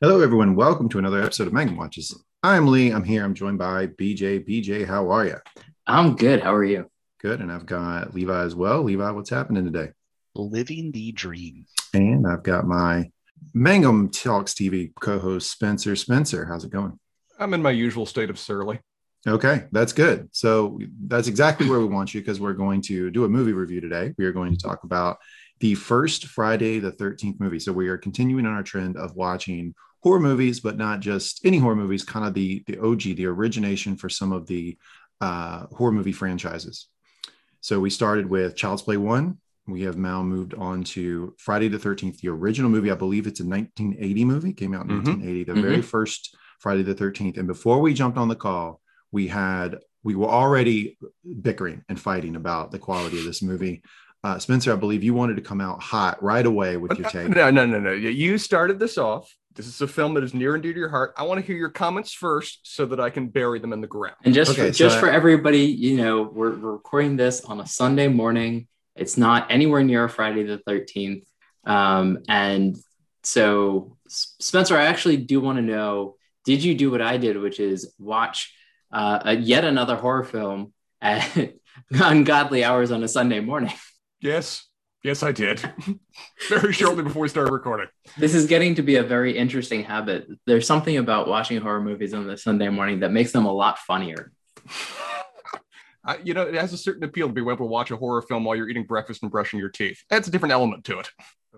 Hello, everyone. Welcome to another episode of Mangum Watches. I'm Lee. I'm here. I'm joined by BJ. BJ, how are you? I'm good. How are you? Good. And I've got Levi as well. Levi, what's happening today? Living the dream. And I've got my Mangum Talks TV co-host Spencer. Spencer, how's it going? I'm in my usual state of surly. Okay, that's good. So that's exactly where we want you because we're going to do a movie review today. We are going to talk about the first Friday the 13th movie. So we are continuing on our trend of watching horror movies, but not just any horror movies, kind of the the OG, the origination for some of the uh, horror movie franchises. So we started with Child's Play One. We have now moved on to Friday the 13th, the original movie. I believe it's a 1980 movie, came out in Mhm. 1980, the Mhm. very first Friday the 13th. And before we jumped on the call, we had we were already bickering and fighting about the quality of this movie. Uh, Spencer, I believe you wanted to come out hot right away with your take. No, no, no, no. You started this off. This is a film that is near and dear to your heart. I want to hear your comments first so that I can bury them in the ground. And just Okay, for, so just I- for everybody, you know, we're, we're recording this on a Sunday morning. It's not anywhere near Friday the 13th. Um, and so, Spencer, I actually do want to know did you do what I did, which is watch uh, a, yet another horror film at ungodly hours on a Sunday morning? Yes, yes, I did. Very shortly before we started recording. This is getting to be a very interesting habit. There's something about watching horror movies on the Sunday morning that makes them a lot funnier. I, you know, it has a certain appeal to be able to watch a horror film while you're eating breakfast and brushing your teeth. That's a different element to it.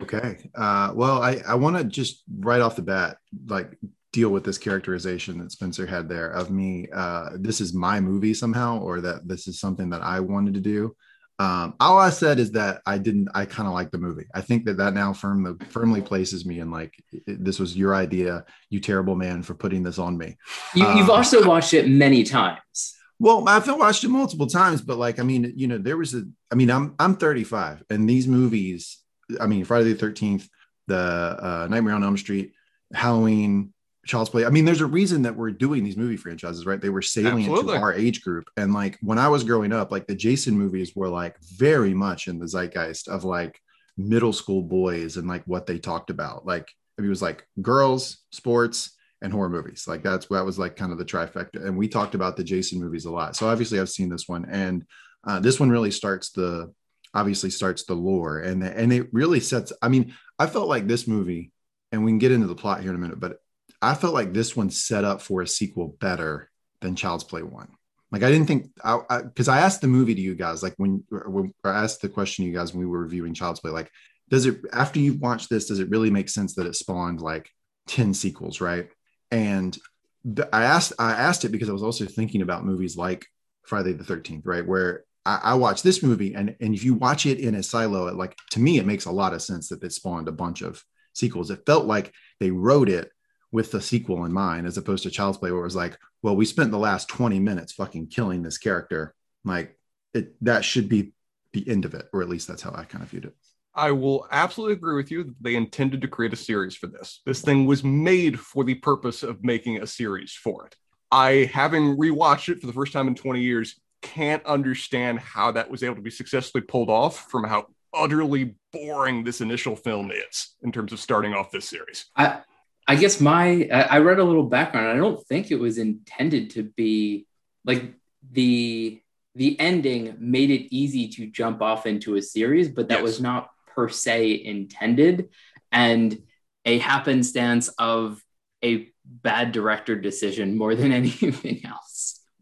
Okay. Uh, well, I, I want to just right off the bat, like deal with this characterization that Spencer had there of me. Uh, this is my movie somehow, or that this is something that I wanted to do. Um, all I said is that I didn't. I kind of like the movie. I think that that now firmly firmly places me in like this was your idea, you terrible man, for putting this on me. You, you've Um, also watched it many times. Well, I've watched it multiple times, but like, I mean, you know, there was a, I mean, I'm, I'm 35 and these movies, I mean, Friday the 13th, the uh, Nightmare on Elm Street, Halloween, Child's Play. I mean, there's a reason that we're doing these movie franchises, right? They were salient Absolutely. to our age group. And like, when I was growing up, like the Jason movies were like very much in the zeitgeist of like middle school boys and like what they talked about. Like, it was like girls, sports, and horror movies. Like that's that was like kind of the trifecta. And we talked about the Jason movies a lot. So obviously I've seen this one, and uh, this one really starts the obviously starts the lore, and and it really sets. I mean, I felt like this movie, and we can get into the plot here in a minute, but I felt like this one set up for a sequel better than Child's Play one. Like I didn't think I because I, asked the movie to you guys like when, when I asked the question to you guys when we were reviewing Child's Play like does it after you've watched this does it really make sense that it spawned like 10 sequels right and th- I asked I asked it because I was also thinking about movies like Friday the 13th, right? Where I, I watched this movie and and if you watch it in a silo, it like to me, it makes a lot of sense that it spawned a bunch of sequels. It felt like they wrote it with the sequel in mind, as opposed to Child's Play, where it was like, well, we spent the last 20 minutes fucking killing this character. Like it that should be the end of it, or at least that's how I kind of viewed it. I will absolutely agree with you that they intended to create a series for this. This thing was made for the purpose of making a series for it. I, having rewatched it for the first time in 20 years, can't understand how that was able to be successfully pulled off from how utterly boring this initial film is in terms of starting off this series. I I guess my I read a little background. I don't think it was intended to be like the the ending made it easy to jump off into a series, but that Yes. was not per se intended, and a happenstance of a bad director decision more than anything else.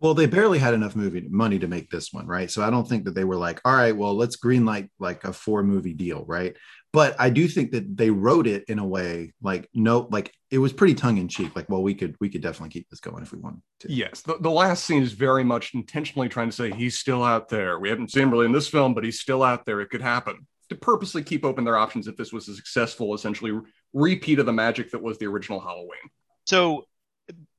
Well, they barely had enough movie money to make this one, right? So I don't think that they were like, all right, well, let's greenlight like a four movie deal, right? But I do think that they wrote it in a way like no, like it was pretty tongue in cheek. Like, well, we could we could definitely keep this going if we wanted to. Yes, the, the last scene is very much intentionally trying to say he's still out there. We haven't seen him really in this film, but he's still out there. It could happen. To purposely keep open their options if this was a successful, essentially repeat of the magic that was the original Halloween. So,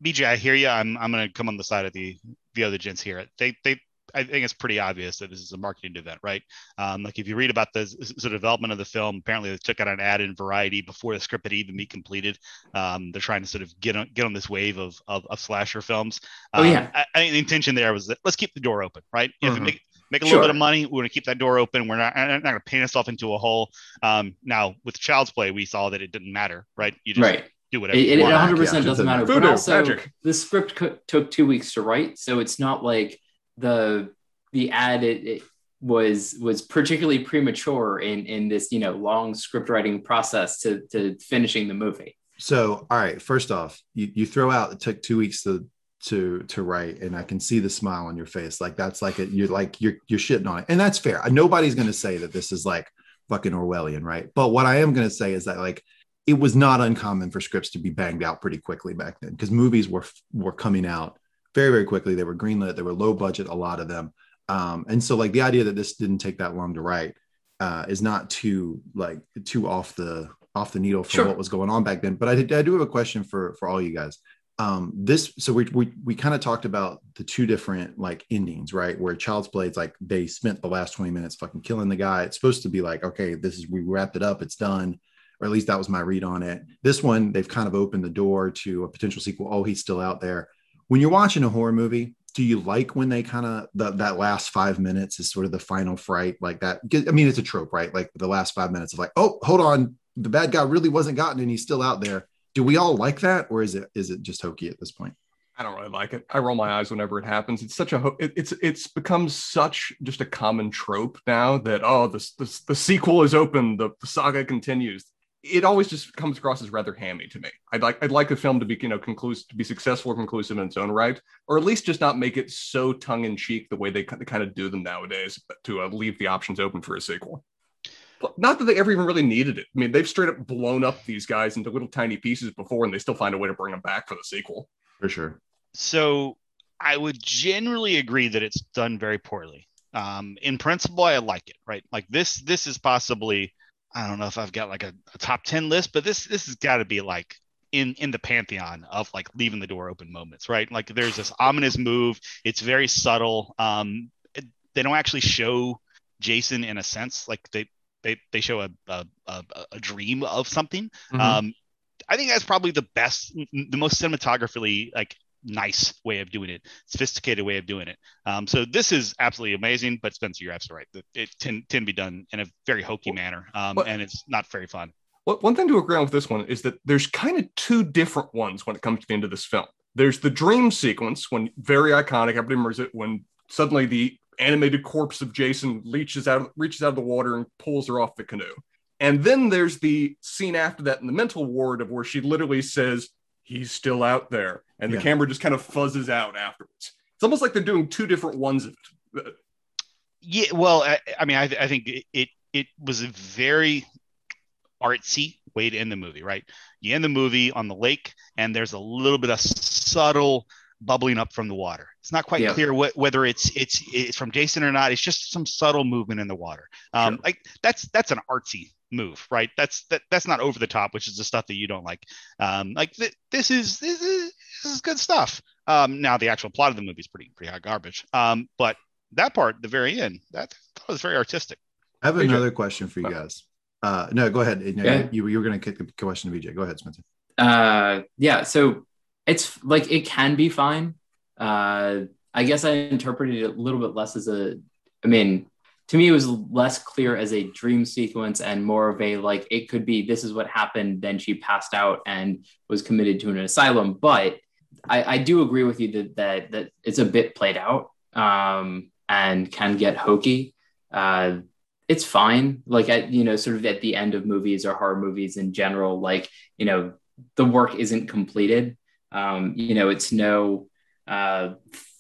BJ, I hear you. I'm I'm going to come on the side of the the other gents here. They they I think it's pretty obvious that this is a marketing event, right? Um, like if you read about the sort of development of the film, apparently they took out an ad in Variety before the script had even been completed. Um, they're trying to sort of get on get on this wave of of, of slasher films. Oh, Um, yeah. I, I think the intention there was that let's keep the door open, right? If Mhm. make make a little bit of money, we're going to keep that door open. We're not, not going to paint ourselves into a hole. Um, now with Child's Play, we saw that it didn't matter, right? You just Right. Do whatever. It, you it want. 100 Yeah, percent just doesn't a- matter. Voodoo, but also, magic. the script co- took two weeks to write, so it's not like the the ad it, it was was particularly premature in in this you know long script writing process to to finishing the movie. So, all right, first off, you, you throw out it took two weeks to to to write, and I can see the smile on your face. Like that's like it, you're like you're you're shitting on it, and that's fair. Nobody's gonna say that this is like fucking Orwellian, right? But what I am gonna say is that like it was not uncommon for scripts to be banged out pretty quickly back then because movies were were coming out very very quickly. They were greenlit. They were low budget, a lot of them, um, and so like the idea that this didn't take that long to write uh, is not too like too off the off the needle for Sure. what was going on back then. But I, I do have a question for for all you guys. Um, this so we we we kind of talked about the two different like endings, right? Where Child's Play, it's like they spent the last twenty minutes fucking killing the guy. It's supposed to be like, okay, this is we wrapped it up, it's done, or at least that was my read on it. This one, they've kind of opened the door to a potential sequel. Oh, he's still out there. When you're watching a horror movie, do you like when they kind of that that last five minutes is sort of the final fright like that? I mean, it's a trope, right? Like the last five minutes of like, oh, hold on, the bad guy really wasn't gotten and he's still out there. Do we all like that, or is it is it just hokey at this point? I don't really like it. I roll my eyes whenever it happens. It's such a ho- it, it's it's become such just a common trope now that oh the the, the sequel is open, the, the saga continues. It always just comes across as rather hammy to me. I'd like I'd like a film to be you know conclusive to be successful or conclusive in its own right, or at least just not make it so tongue in cheek the way they, kind of do them nowadays to uh, leave the options open for a sequel. Not that they ever even really needed it. I mean, they've straight up blown up these guys into little tiny pieces before, and they still find a way to bring them back for the sequel. For sure. So I would generally agree that it's done very poorly. Um, in principle, I like it, right? Like this, this is possibly, I don't know if I've got like a, a top 10 list, but this, this has got to be like in, in the pantheon of like leaving the door open moments, right? Like there's this ominous move. It's very subtle. Um, it- they don't actually show Jason in a sense, like they, they, they show a, a, a, a dream of something. Mhm. Um, I think that's probably the best, the most cinematographically like nice way of doing it, sophisticated way of doing it. Um, so this is absolutely amazing. But Spencer, you're absolutely right. It can, can be done in a very hokey manner, um, and it's not very fun. Well, one thing to agree on with this one is that there's kind of two different ones when it comes to the end of this film. There's the dream sequence when very iconic, everybody remembers it when suddenly the animated corpse of Jason reaches out reaches out of the water and pulls her off the canoe. And then there's the scene after that in the mental ward of where she literally says, He's still out there. And the Yeah. camera just kind of fuzzes out afterwards. It's almost like they're doing two different ones of it. Yeah, well, I, I mean, I, I think it, it it was a very artsy way to end the movie, right? You end the movie on the lake, and there's a little bit of subtle bubbling up from the water. It's not quite Yeah. clear what, whether it's it's it's from Jason or not. It's just some subtle movement in the water. Um, Sure. Like that's that's an artsy move, right? That's that that's not over the top, which is the stuff that you don't like. Um, like th- this is this is this is good stuff. Um, now the actual plot of the movie is pretty pretty hot garbage. Um, but that part, the very end, that, that was very artistic. I have BJ. another question for you guys. Uh, no, go ahead. No, Yeah. You, you were going to kick the question to BJ. Go ahead, Spencer. Uh, yeah. So it's like it can be fine. Uh, I guess I interpreted it a little bit less as a. I mean, to me, it was less clear as a dream sequence and more of a like it could be this is what happened. Then she passed out and was committed to an asylum. But I, I do agree with you that that that it's a bit played out um, and can get hokey. Uh, it's fine. Like at you know, sort of at the end of movies or horror movies in general, like you know, the work isn't completed. Um, you know, it's no uh,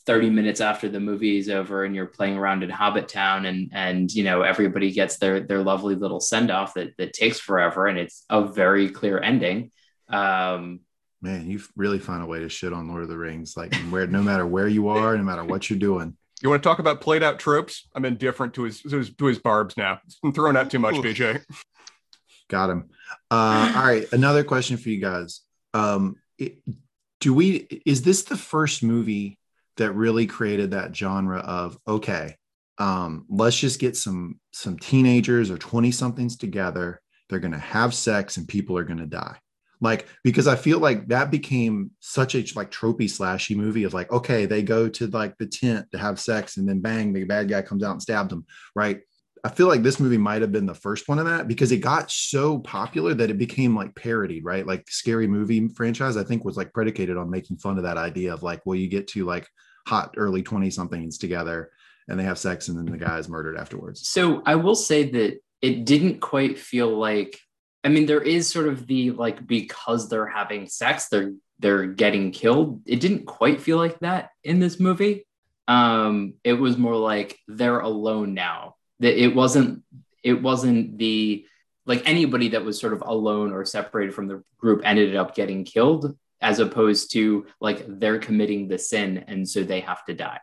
30 minutes after the movie is over and you're playing around in Hobbit Town and and you know everybody gets their their lovely little send off that that takes forever and it's a very clear ending. Um, Man, you really found a way to shit on Lord of the Rings. Like where, no matter where you are, no matter what you're doing. You want to talk about played out tropes? I'm indifferent to his to his, to his barbs now. I'm throwing out too much, BJ. Got him. Uh, all right. Another question for you guys. Um, it, do we, is this the first movie that really created that genre of, okay, um, let's just get some, some teenagers or 20 somethings together. They're going to have sex and people are going to die. Like, because I feel like that became such a like tropey slashy movie of like, okay, they go to like the tent to have sex and then bang, the bad guy comes out and stabs them. Right. I feel like this movie might have been the first one of that because it got so popular that it became like parodied, right? Like scary movie franchise, I think was like predicated on making fun of that idea of like, well, you get to like hot early 20 somethings together and they have sex and then the guy is murdered afterwards. So I will say that it didn't quite feel like I mean, there is sort of the like because they're having sex, they're they're getting killed. It didn't quite feel like that in this movie. Um, it was more like they're alone now. That it wasn't it wasn't the like anybody that was sort of alone or separated from the group ended up getting killed, as opposed to like they're committing the sin and so they have to die.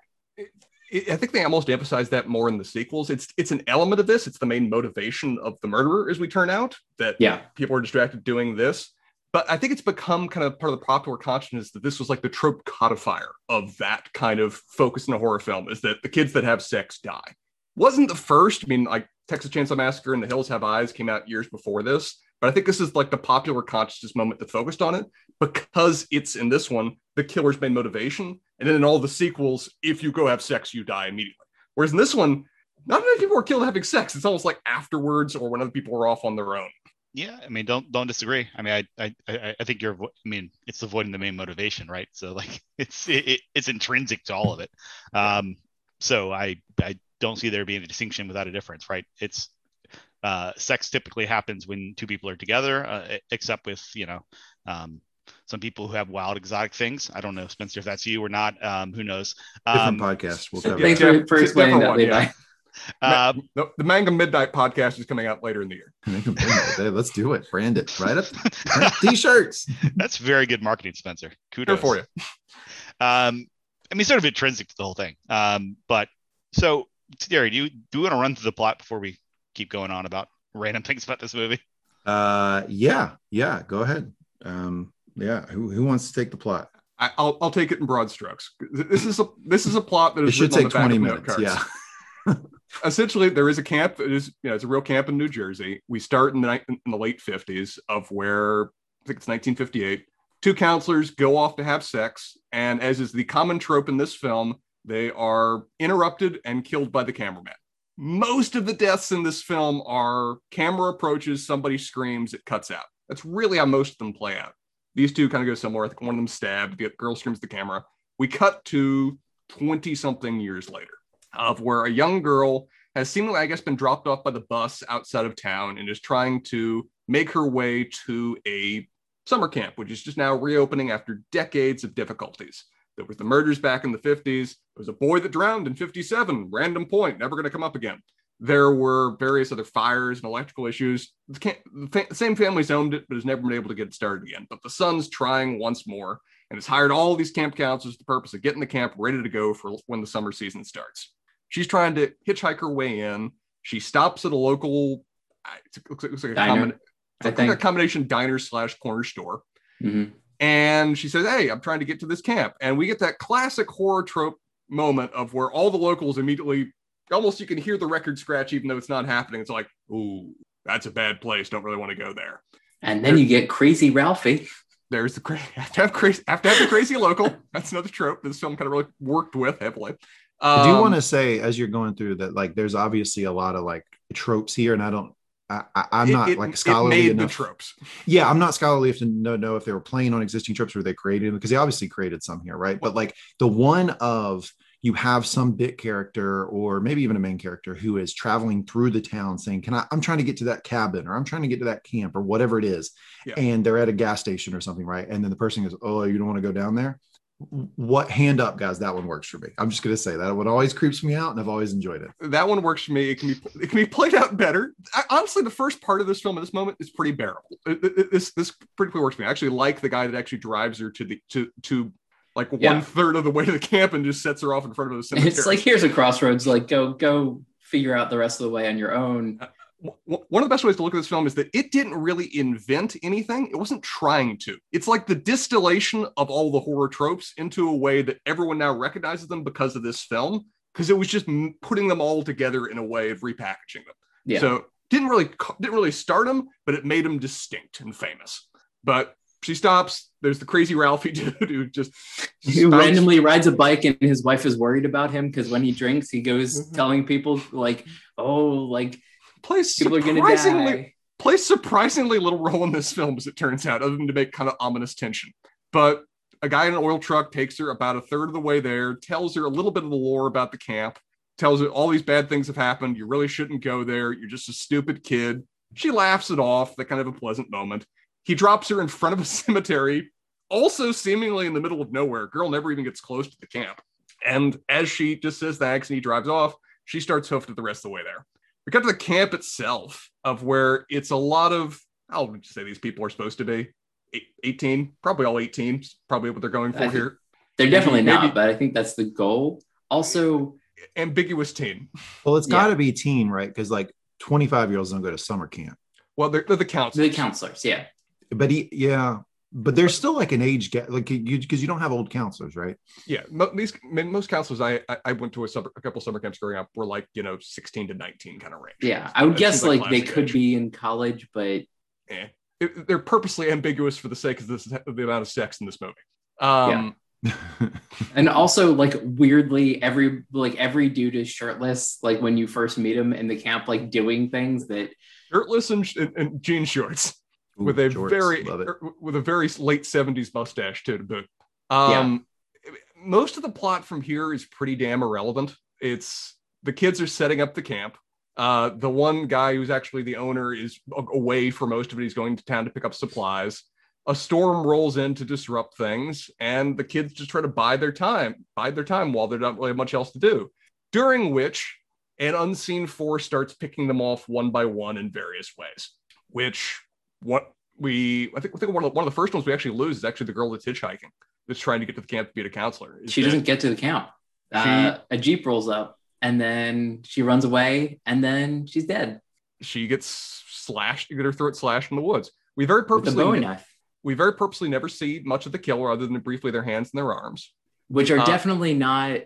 I think they almost emphasize that more in the sequels. It's it's an element of this. It's the main motivation of the murderer, as we turn out, that Yeah. people are distracted doing this. But I think it's become kind of part of the popular consciousness that this was like the trope codifier of that kind of focus in a horror film is that the kids that have sex die. Wasn't the first. I mean, like Texas Chainsaw Massacre and The Hills Have Eyes came out years before this. But I think this is like the popular consciousness moment that focused on it because it's in this one the killer's main motivation, and then in all the sequels, if you go have sex, you die immediately. Whereas in this one, not many people are killed having sex. It's almost like afterwards or when other people are off on their own. Yeah, I mean, don't don't disagree. I mean, I I I think you're. I mean, it's avoiding the main motivation, right? So like, it's it, it- it's intrinsic to all of it. Um, so I I don't see there being a distinction without a difference, right? It's uh, sex typically happens when two people are together, uh, except with you know um, some people who have wild exotic things. I don't know, Spencer, if that's you or not. Um, who knows? Different Um, podcast. We'll cover. Thanks that. Yeah, for, for explaining that, one, Levi. yeah. um, The, the Mangum Midnight podcast is coming out later in the year. Hey, Let's do it. Brand it. Right up. T-shirts. that's very good marketing, Spencer. Here Kudos for you. Um, I mean, sort of intrinsic to the whole thing. Um, but so, Terry, do you do you want to run through the plot before we keep going on about random things about this movie? Uh, yeah, yeah. Go ahead. Um, yeah. Who who wants to take the plot? I, I'll I'll take it in broad strokes. This is a this is a plot that It is should take on the back twenty minutes. Yeah. essentially there is a camp it is you know it's a real camp in new jersey we start in the, in the late 50s of where i think it's 1958 two counselors go off to have sex and as is the common trope in this film they are interrupted and killed by the cameraman most of the deaths in this film are camera approaches somebody screams it cuts out that's really how most of them play out these two kind of go somewhere. i think one of them stabbed the girl screams at the camera we cut to 20 something years later of where a young girl has seemingly, I guess, been dropped off by the bus outside of town and is trying to make her way to a summer camp, which is just now reopening after decades of difficulties. There was the murders back in the 50s. There was a boy that drowned in 57, random point, never going to come up again. There were various other fires and electrical issues. The, same family's owned it, but has never been able to get it started again. But the son's trying once more and has hired all these camp counselors for the purpose of getting the camp ready to go for when the summer season starts. She's trying to hitchhike her way in. She stops at a local, it looks, it looks like a, combina- it's like a combination diner slash corner store. Mhm. And she says, Hey, I'm trying to get to this camp. And we get that classic horror trope moment of where all the locals immediately almost you can hear the record scratch even though it's not happening. It's like, ooh, that's a bad place. Don't really want to go there. And then you get crazy Ralphie. There's the cra- have to have crazy have to have the crazy local. That's another trope this film kind of really worked with heavily. I do Um, want to say as you're going through that, like, there's obviously a lot of like tropes here, and I don't. I, I, I'm not it- like it scholarly made enough. the tropes. yeah, I'm not scholarly enough to know, know if they were playing on existing tropes or they created them because they obviously created some here, right? But like the one of you have some bit character or maybe even a main character who is traveling through the town saying, Can I I'm trying to get to that cabin or I'm trying to get to that camp or whatever it is. Yeah. And they're at a gas station or something, right? And then the person goes, Oh, you don't want to go down there? What hand up, guys? That one works for me. I'm just gonna say that one always creeps me out, and I've always enjoyed it. that one works for me. It can be it can be played out better. I, honestly, the first part of this film at this moment is pretty bearable. It- it- this this pretty works for me. I actually like the guy that actually drives her to the to to like Yeah. one third of the way to the camp and just sets her off in front of the cemetery. It's like here's a crossroads. Like go go figure out the rest of the way on your own. Uh, w- one of the best ways to look at this film is that it didn't really invent anything. It wasn't trying to. It's like the distillation of all the horror tropes into a way that everyone now recognizes them because of this film. Because it was just m- putting them all together in a way of repackaging them. Yeah. So didn't really didn't really start them, but it made them distinct and famous. But she stops. There's the crazy Ralphie dude who just He Spouts- randomly rides a bike and his wife is worried about him because when he drinks, he goes Mhm. telling people like, "Oh, like plays people are gonna surprisingly die." plays surprisingly little role in this film, as it turns out, other than to make kind of ominous tension. But a guy in an oil truck takes her about a third of the way there, tells her a little bit of the lore about the camp, tells her all these bad things have happened. You really shouldn't go there. You're just a stupid kid. She laughs it off, that kind of a pleasant moment. He drops her in front of a cemetery, also seemingly in the middle of nowhere. Girl never even gets close to the camp. And as she just says thanks and he drives off, she starts hoofed it the rest of the way there. We got to the camp itself, of where it's a lot of how would you say these people are supposed to be? 18, probably all 18, probably what they're going for I think- here. They're definitely maybe- not, but I think that's the goal. Also, Ambiguous teen. Well, it's got to be teen, right? Because like 25 year olds don't go to summer camp. Well, they're, they're the the counselors. counselors, yeah, But he, yeah, but there's still like an age gap, like you because you don't have old counselors, right? Yeah, mo- these I mean, most counselors I, I I went to a, summer, a couple summer camps growing up were like you know 16 to 19 kind of range. yeah. I would That guess seems like they could age. be in college, but Eh. It- they're purposely ambiguous for the sake of this of the amount of sex in this movie. Um, and also like weirdly, every like every dude is shirtless. Like when you first meet him in the camp, like doing things that shirtless and, and, and jean shorts. Ooh, with a very er, with a very late 70s mustache too to boot. Um most of the plot from here is pretty damn irrelevant. It's the kids are setting up the camp. Uh the one guy who's actually the owner is away for most of it. He's going to town to pick up supplies. A storm rolls in to disrupt things, and the kids just try to buy their time, bide their time while there's not really have much else to do. During which an unseen force starts picking them off one by one in various ways. Which what we I think I think one of the, one of the first ones we actually lose is actually the girl that's hitchhiking that's trying to get to the camp to be a counselor. Is she that- doesn't get to the camp. Uh, a jeep rolls up, and then she runs away, and then she's dead She gets slashed, get her throat slashed in the woods. We very purposely knife, we very purposely never see much of the killer other than briefly their hands and their arms. which are Uh, definitely not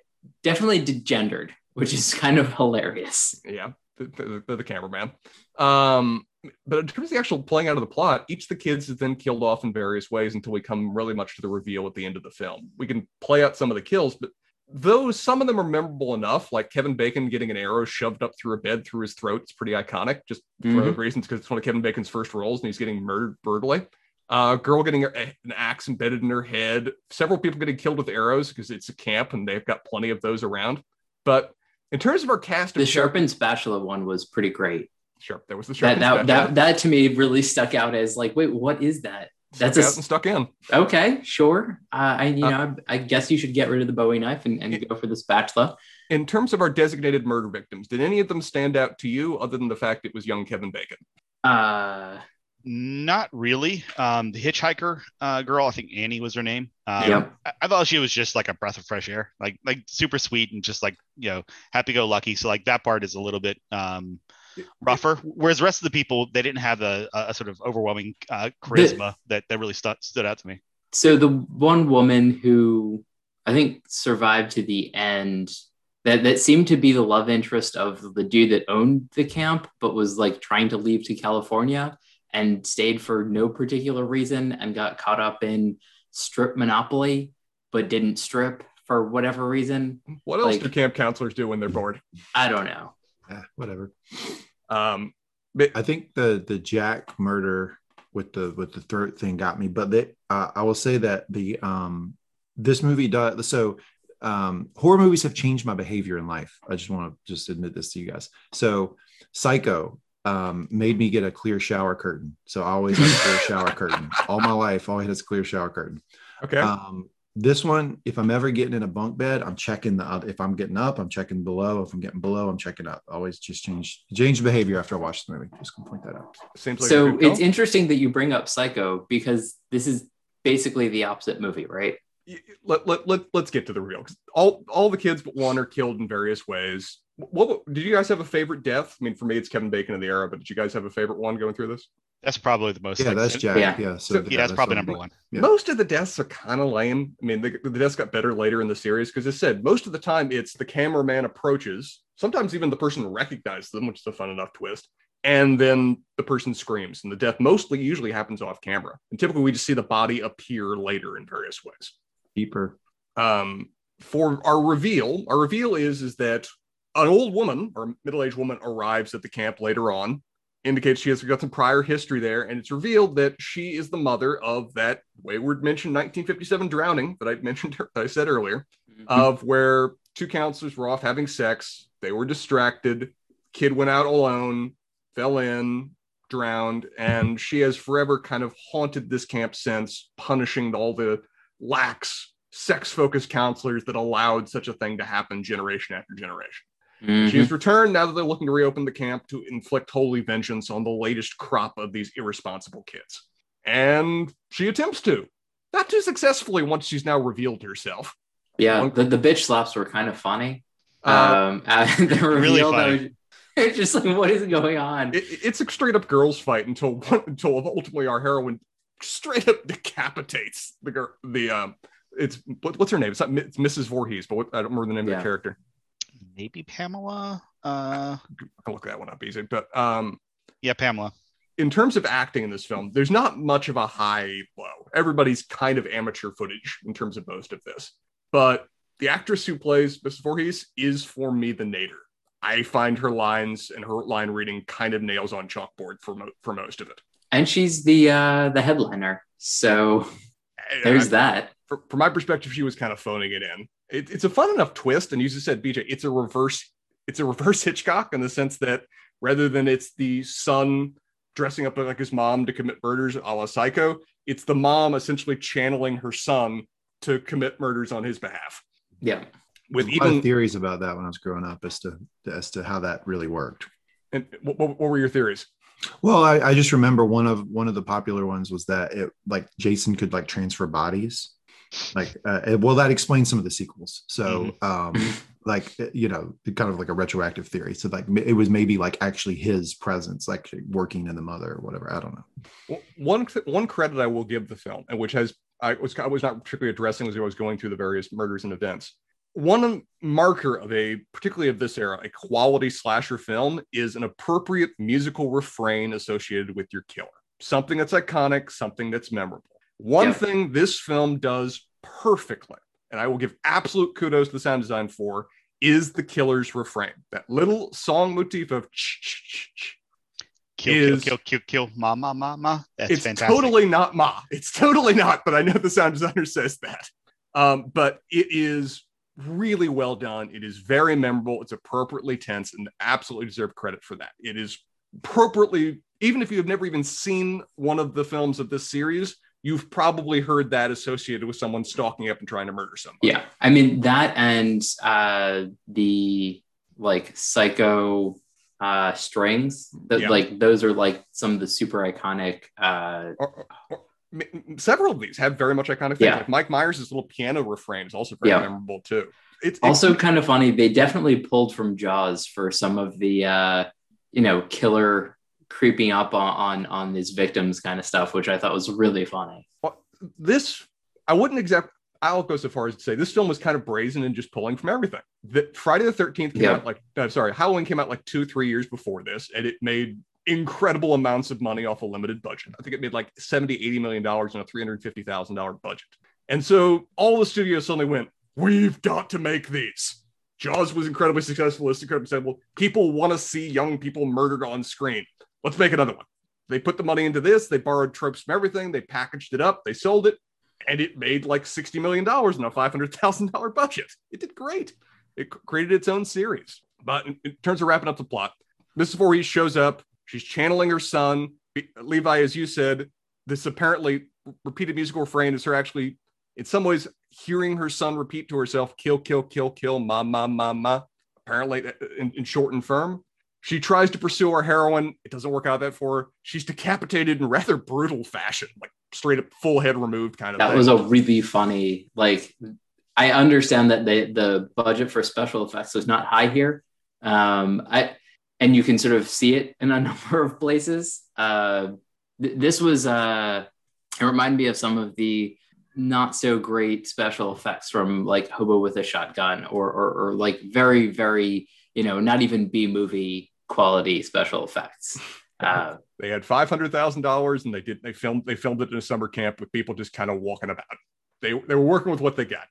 definitely degendered, which is kind of hilarious. Yeah, the, the, the, the cameraman. Um, but in terms of the actual playing out of the plot, each of the kids is then killed off in various ways until we come really much to the reveal at the end of the film. We can play out some of the kills, but those some of them are memorable enough, like Kevin Bacon getting an arrow shoved up through a bed through his throat. It's pretty iconic, just for Mhm. those reasons, because it's one of Kevin Bacon's first roles, and he's getting murdered brutally. Uh, girl getting a- an axe embedded in her head. Several people getting killed with arrows because it's a camp and they've got plenty of those around. But in terms of our cast, The sharpened spatula one was pretty great. Sure, there was the That that, that that to me really stuck out as like, wait, what is that? Stuck that's a out and stuck in. Okay, sure. Uh, I you Uh, know I, I guess you should get rid of the Bowie knife and, and go for the spatula. In terms of our designated murder victims, did any of them stand out to you other than the fact it was young Kevin Bacon? Uh, Not really. Um, the hitchhiker uh, girl, I think Annie was her name. Um, Yep. I, I thought she was just like a breath of fresh air, like like super sweet and just like you know happy go lucky. So like that part is a little bit um, rougher. Whereas the rest of the people, they didn't have a, a, a sort of overwhelming uh, charisma that that really stu- stood out to me. so the one woman who I think survived to the end that that seemed to be the love interest of the dude that owned the camp, but was like trying to leave to California and stayed for no particular reason and got caught up in strip monopoly, but didn't strip for whatever reason. What else Like- do camp counselors do when they're bored? I don't know. Eh, whatever. Um, but- I think the the Jack murder with the with the throat thing got me, but they, uh, I will say that the um this movie does so. Um, horror movies have changed my behavior in life. I just want to just admit this to you guys. So, Psycho um, made me get a clear shower curtain. So I always have a clear shower curtain. All my life, always has a clear shower curtain. okay. Um, this one, if I'm ever getting in a bunk bed, I'm checking the other. If I'm getting up, I'm checking below. If I'm getting below, I'm checking up. Always just change change behavior after I watch the movie. Just gonna point that out. Seems like so it's interesting that you bring up Psycho because this is basically the opposite movie, right? Y- let, let, let, let's get to the real. all all the kids but one are killed in various ways what did you guys have a favorite death i mean for me it's kevin bacon in the era but did you guys have a favorite one going through this That's probably the most. Yeah, like, that's Jack. Yeah. Yeah, so So- Yeah, that's probably what- number one. Yeah. most of the deaths are kind of lame i mean the, the deaths got better later in the series because as I said most of the time it's the cameraman approaches sometimes even the person recognizes them which is a fun enough twist and then the person screams and the death mostly usually happens off camera and typically we just see the body appear later in various ways Deeper. Um, for our reveal, our reveal is is that an old woman or middle-aged woman arrives at the camp later on, indicates she has got some prior history there, and it's revealed that she is the mother of that wayward mentioned 1957 drowning that I mentioned that I said earlier, Mhm. of where two counselors were off having sex, they were distracted, kid went out alone, fell in, drowned, and she has forever kind of haunted this camp since, punishing all the lax, sex focused counselors that allowed such a thing to happen generation after generation. Mhm. She has returned now that they're looking to reopen the camp to inflict holy vengeance on the latest crop of these irresponsible kids. And she attempts to. Not too successfully once she's now revealed herself. yeah, the, the bitch slaps were kind of funny. Uh, um, and the Really reveal, funny. that was- it's just like, what is going on? it, it's a straight up girls' fight until until ultimately our heroine straight up decapitates the girl. The um, it's what, what's her name? It's not it's Mrs. Voorhees, but what, I don't remember the name of the character. Maybe Pamela. Uh, I can look that one up easy. But um, yeah, Pamela. in terms of acting in this film, there's not much of a high low. Everybody's kind of amateur footage in terms of most of this. But the actress who plays Mrs. Voorhees is for me the nader. I find her lines and her line reading kind of nails on chalkboard for mo- for most of it. and she's the uh, the headliner, so there's I- that. For, from my perspective, she was kind of phoning it in. It, it's a fun enough twist, and you just said, BJ, it's a reverse. It's a reverse Hitchcock in the sense that rather than it's the son dressing up like his mom to commit murders a la Psycho, it's the mom essentially channeling her son to commit murders on his behalf. Yeah, With There's a lot even theories about that when I was growing up as to as to how that really worked. and what, what what were your theories? Well, I, I just remember one of one of the popular ones was that it like Jason could like transfer bodies. Like, uh, well, that explains some of the sequels. So, um, like, you know, kind of like a retroactive theory. So, like, it was maybe like actually his presence, like working in the mother or whatever. I don't know. Well, One one credit I will give the film, and which has I was I was not particularly addressing as I was going through the various murders and events. One marker of a particularly of this era, a quality slasher film, is an appropriate musical refrain associated with your killer. Something that's iconic, something that's memorable. One Yeah. thing this film does perfectly, and I will give absolute kudos to the sound design for, is the killer's refrain. That little song motif of Kill, Is- kill, kill, kill, kill, ma, ma, ma, ma. That's it's fantastic. totally not Ma. It's totally not, but I know the sound designer says that. Um, but it is really well done. It is very memorable. It's appropriately tense and absolutely deserve credit for that. It is appropriately, even if you have never even seen one of the films of this series, you've probably heard that associated with someone stalking up and trying to murder someone. yeah. I mean that and uh, the like psycho uh, strings. That Yeah. like those are like some of the super iconic. Uh, Or- or- several of these have very much iconic things. Yeah. Like Mike Myers' little piano refrain is also very Yeah. memorable too. It's, it's also kind of funny they definitely pulled from jaws for some of the uh you know killer creeping up on on, on these victims kind of stuff which i thought was really funny Well, this I wouldn't exact. I'll go so far as to say this film was kind of brazen and just pulling from everything. That Friday the Thirteenth came out like uh, sorry, Halloween came out like two three years before this, and it made incredible amounts of money off a limited budget. I think it made like 70 80 million dollars on a 350 thousand dollar budget. And so all the studios suddenly went, "We've got to make these." Jaws was incredibly successful. It's incredibly successful. People want to see young people murdered on screen. Let's make another one. They put the money into this. They borrowed tropes from everything. They packaged it up. They sold it, and it made like $60 million on a $500,000 budget. It did great. It created its own series. But in, in terms of wrapping up the plot, Mrs. Voorhees shows up. She's channeling her son. Levi, as you said, this apparently repeated musical refrain is her actually, in some ways, hearing her son repeat to herself, kill, kill, kill, kill, ma, ma, ma, ma. Apparently, uh, in, in short and firm. She tries to pursue our heroine. It doesn't work out that for her. She's decapitated in rather brutal fashion, like straight up full head removed kind of that thing. was a really funny like i understand that the the budget for special effects was not high here um i and you can sort of see it in a number of places uh th- this was uh it reminded me of some of the not so great special effects from like hobo with a shotgun or or, or like very very you know not even b movie quality special effects uh they had five hundred thousand dollars, and they did. They filmed. They filmed it in a summer camp with people just kind of walking about. They they were working with what they got.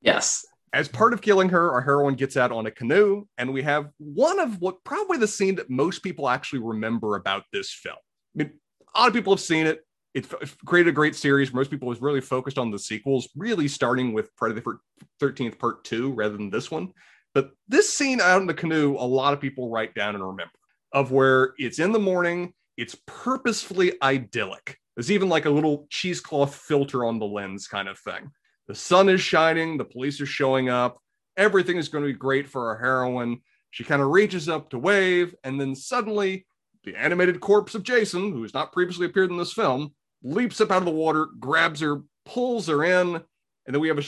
Yes. As part of killing her, our heroine gets out on a canoe, and we have one of what probably the scene that most people actually remember about this film. I mean, a lot of people have seen it. It created a great series. Most people was really focused on the sequels, really starting with Friday the Thirteenth Part Two rather than this one. But this scene out in the canoe, a lot of people write down and remember of where it's in the morning, it's purposefully idyllic. There's even like a little cheesecloth filter on the lens kind of thing. The sun is shining, the police are showing up, everything is going to be great for our heroine. She kind of reaches up to wave, and then suddenly the animated corpse of Jason, who has not previously appeared in this film, leaps up out of the water, grabs her, pulls her in, and then we have a,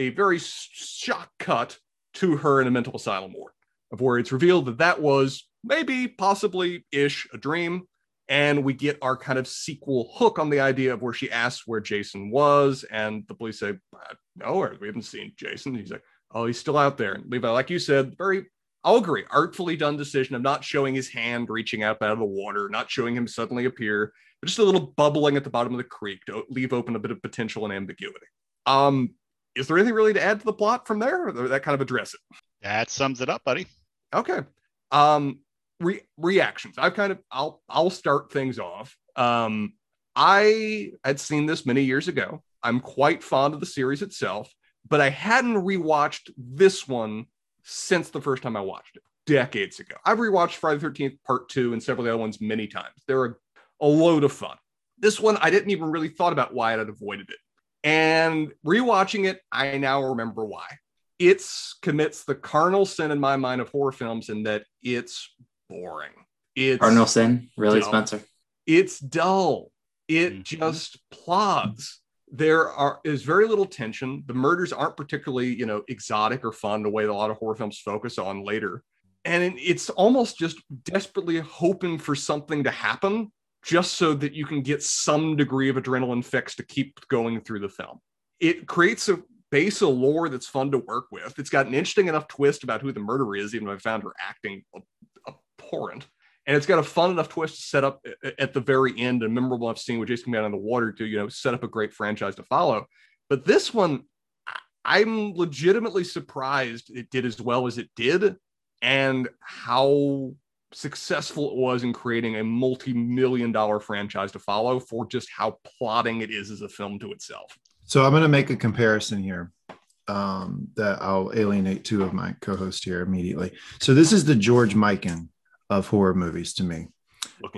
a very shock cut to her in a mental asylum ward, of where it's revealed that that was maybe, possibly ish a dream. And we get our kind of sequel hook on the idea of where she asks where Jason was, and the police say, "No, we haven't seen Jason." He's like, "Oh, he's still out there." And Levi, like you said, very I'll agree. Artfully done decision of not showing his hand reaching up out of the water, not showing him suddenly appear, but just a little bubbling at the bottom of the creek to leave open a bit of potential and ambiguity. Um, is there anything really to add to the plot from there, or that kind of address it? That sums it up, buddy. Okay. Um, re- reactions. I've kind of I'll I'll start things off. Um, I had seen this many years ago. I'm quite fond of the series itself, but I hadn't rewatched this one since the first time I watched it decades ago. I've rewatched Friday the 13th Part 2 and several of the other ones many times. They're a, a load of fun. This one, I didn't even really thought about why I'd avoided it. And rewatching it, I now remember why. It's commits the carnal sin in my mind of horror films in that it's boring. It's cardinal sin, really, dull. Spencer? It's dull. It Mhm. just plods. There are is very little tension. The murders aren't particularly, you know, exotic or fun the way that a lot of horror films focus on later. And it's almost just desperately hoping for something to happen just so that you can get some degree of adrenaline fix to keep going through the film. It creates a base of lore that's fun to work with. It's got an interesting enough twist about who the murderer is, even though I found her acting abhorrent. And it's got a fun enough twist to set up at the very end, a memorable enough scene with Jason out on the water to, you know, set up a great franchise to follow. But this one, I'm legitimately surprised it did as well as it did and how successful it was in creating a multi-million dollar franchise to follow for just how plotting it is as a film to itself. So I'm going to make a comparison here um, that I'll alienate two of my co-hosts here immediately. So this is the George Mikan of horror movies to me.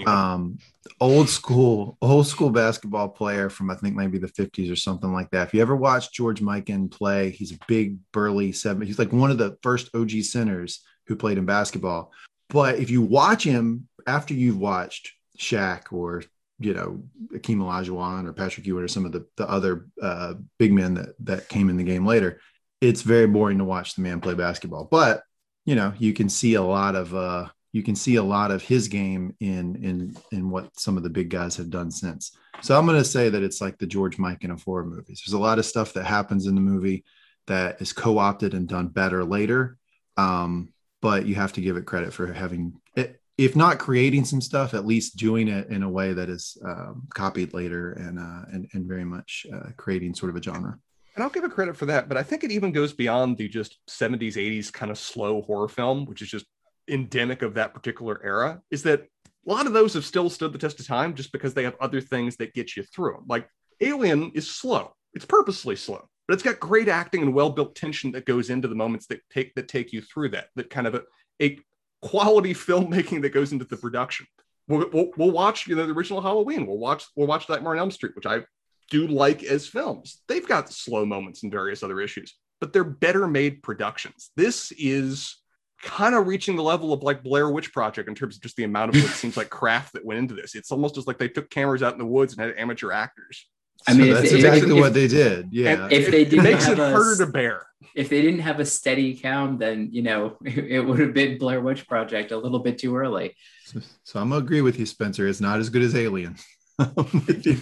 Um, old school, old school basketball player from I think maybe the 50s or something like that. If you ever watched George Mikan play, he's a big burly seven. He's like one of the first OG centers who played in basketball. But if you watch him after you've watched Shaq or you know Akeem Olajuwon or Patrick Ewing or some of the the other uh, big men that that came in the game later, it's very boring to watch the man play basketball. But you know you can see a lot of uh, you can see a lot of his game in in in what some of the big guys have done since. So I'm going to say that it's like the George Mikan of horror movies. There's a lot of stuff that happens in the movie that is co-opted and done better later. Um, but you have to give it credit for having it, if not creating some stuff, at least doing it in a way that is um, copied later and, uh, and and very much uh, creating sort of a genre. And I'll give it credit for that, but I think it even goes beyond the just 70s, 80s kind of slow horror film, which is just endemic of that particular era, is that a lot of those have still stood the test of time just because they have other things that get you through. Like Alien is slow. It's purposely slow, but it's got great acting and well-built tension that goes into the moments that take that take you through that. That kind of a, a quality filmmaking that goes into the production. We'll, we'll, we'll watch, you know, the original Halloween. We'll watch we'll watch Nightmare on Elm Street, which I do like as films. They've got slow moments and various other issues, but they're better made productions. This is kind of reaching the level of like Blair Witch Project in terms of just the amount of what seems like craft that went into this. It's almost as like they took cameras out in the woods and had amateur actors. I mean, So if- that's if- exactly if- what they did. Yeah. if they didn't makes have it a- harder to bear. If they didn't have a steady cam, then you know it, would have been Blair Witch Project a little bit too early. So, so I'm gonna agree with you, Spencer. It's not as good as Alien. I'm with you.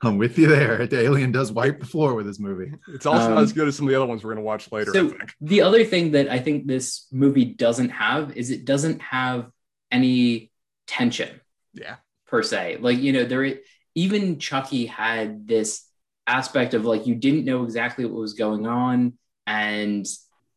I'm with you there. The Alien does wipe the floor with this movie. It's also not Um, as good as some of the other ones we're going to watch later. I So think. the other thing that I think this movie doesn't have is it doesn't have any tension Yeah. per se. Like you know, there even Chucky had this aspect of like you didn't know exactly what was going on. and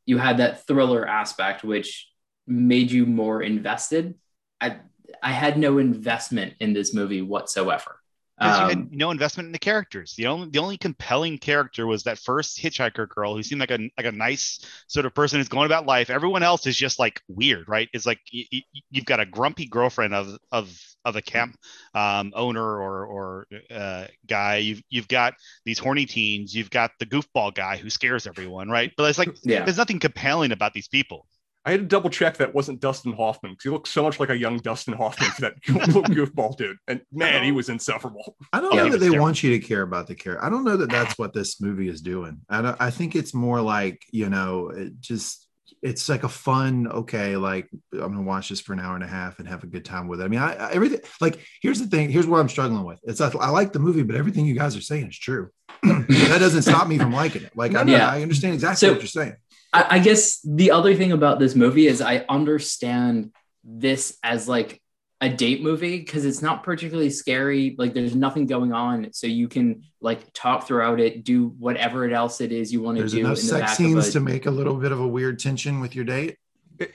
you had that thriller aspect, which made you more invested. I I had no investment in this movie whatsoever. Because you Um, had no investment in the characters. The only the only compelling character was that first hitchhiker girl who seemed like a like a nice sort of person who's going about life. Everyone else is just like weird, right? It's like y- y- you've got a grumpy girlfriend of of of a camp um, owner or or uh, guy. You've you've got these horny teens. You've got the goofball guy who scares everyone, right? But it's like yeah. there's nothing compelling about these people. I had to double check that wasn't Dustin Hoffman because he looked so much like a young Dustin Hoffman for that little goofball dude. And man, he was insufferable. I don't Yeah, know that they terrible. want you to care about the character. I don't know that that's what this movie is doing. I don't, I think it's more like you know, it just it's like a fun. Okay, like I'm gonna watch this for an hour and a half and have a good time with it. I mean, I, I everything like here's the thing. Here's what I'm struggling with. It's I, I like the movie, but everything you guys are saying is true. that doesn't stop me from liking it. Like I, Yeah. I understand exactly So- what you're saying. I, I guess the other thing about this movie is I understand this as like a date movie because it's not particularly scary. Like there's nothing going on, so you can like talk throughout it, do whatever else it is you want to There's do in enough the sex back scenes of to make a little bit of a weird tension with your date.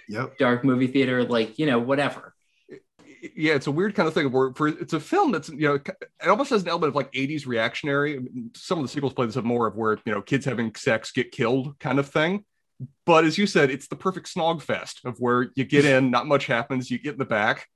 Yep. dark movie theater, like you know whatever. Yeah, it's a weird kind of thing where for it's a film that's you know it almost has an element of like 80s reactionary. Some of the sequels play this up more of where you know kids having sex get killed kind of thing. But as you said, it's the perfect snog fest of where you get in, not much happens, you get in the back.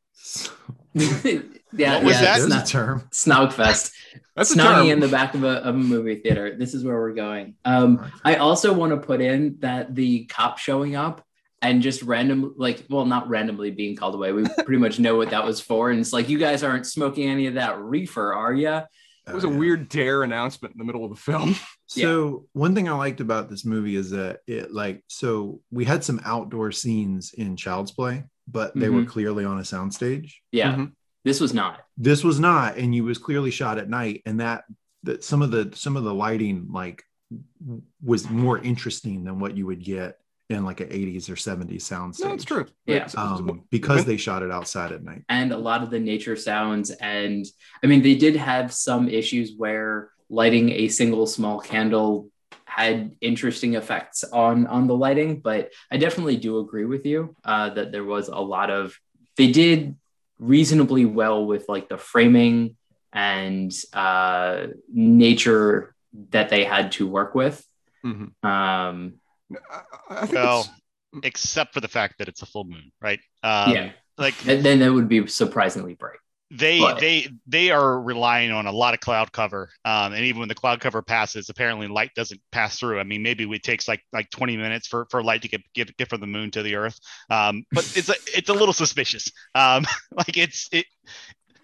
yeah, What was yeah, that? There's Snog, a term. Snogfest. That's a Snogging term. in the back of a, of a movie theater. This is where we're going. Um, I also want to put in that the cop showing up and just random, like, well, not randomly being called away. We pretty much know what that was for. And it's like, you guys aren't smoking any of that reefer, are you? It was Oh, a yeah. weird dare announcement in the middle of the film. So one thing I liked about this movie is that it like so we had some outdoor scenes in Child's Play, but they were clearly on a soundstage. Yeah, Mhm. this was not. This was not, and you was clearly shot at night, and that that some of the some of the lighting like was more interesting than what you would get in like an 80s or 70s soundstage. No, it's true. Yeah. It's- it's- Um, because they shot it outside at night. and a lot of the nature sounds. And I mean, they did have some issues where lighting a single small candle had interesting effects on on the lighting. But I definitely do agree with you uh, that there was a lot of they did reasonably well with like the framing and uh, nature that they had to work with. Mhm. Um, I, I think Well, it's, except for the fact that it's a full moon, right? Um, yeah, Like and then that would be surprisingly bright. they But- they they are relying on a lot of cloud cover um, and even when the cloud cover passes apparently light doesn't pass through i mean maybe it takes like like 20 minutes for for light to get get, get from the moon to the earth um, but it's a it's a little suspicious um, like it's it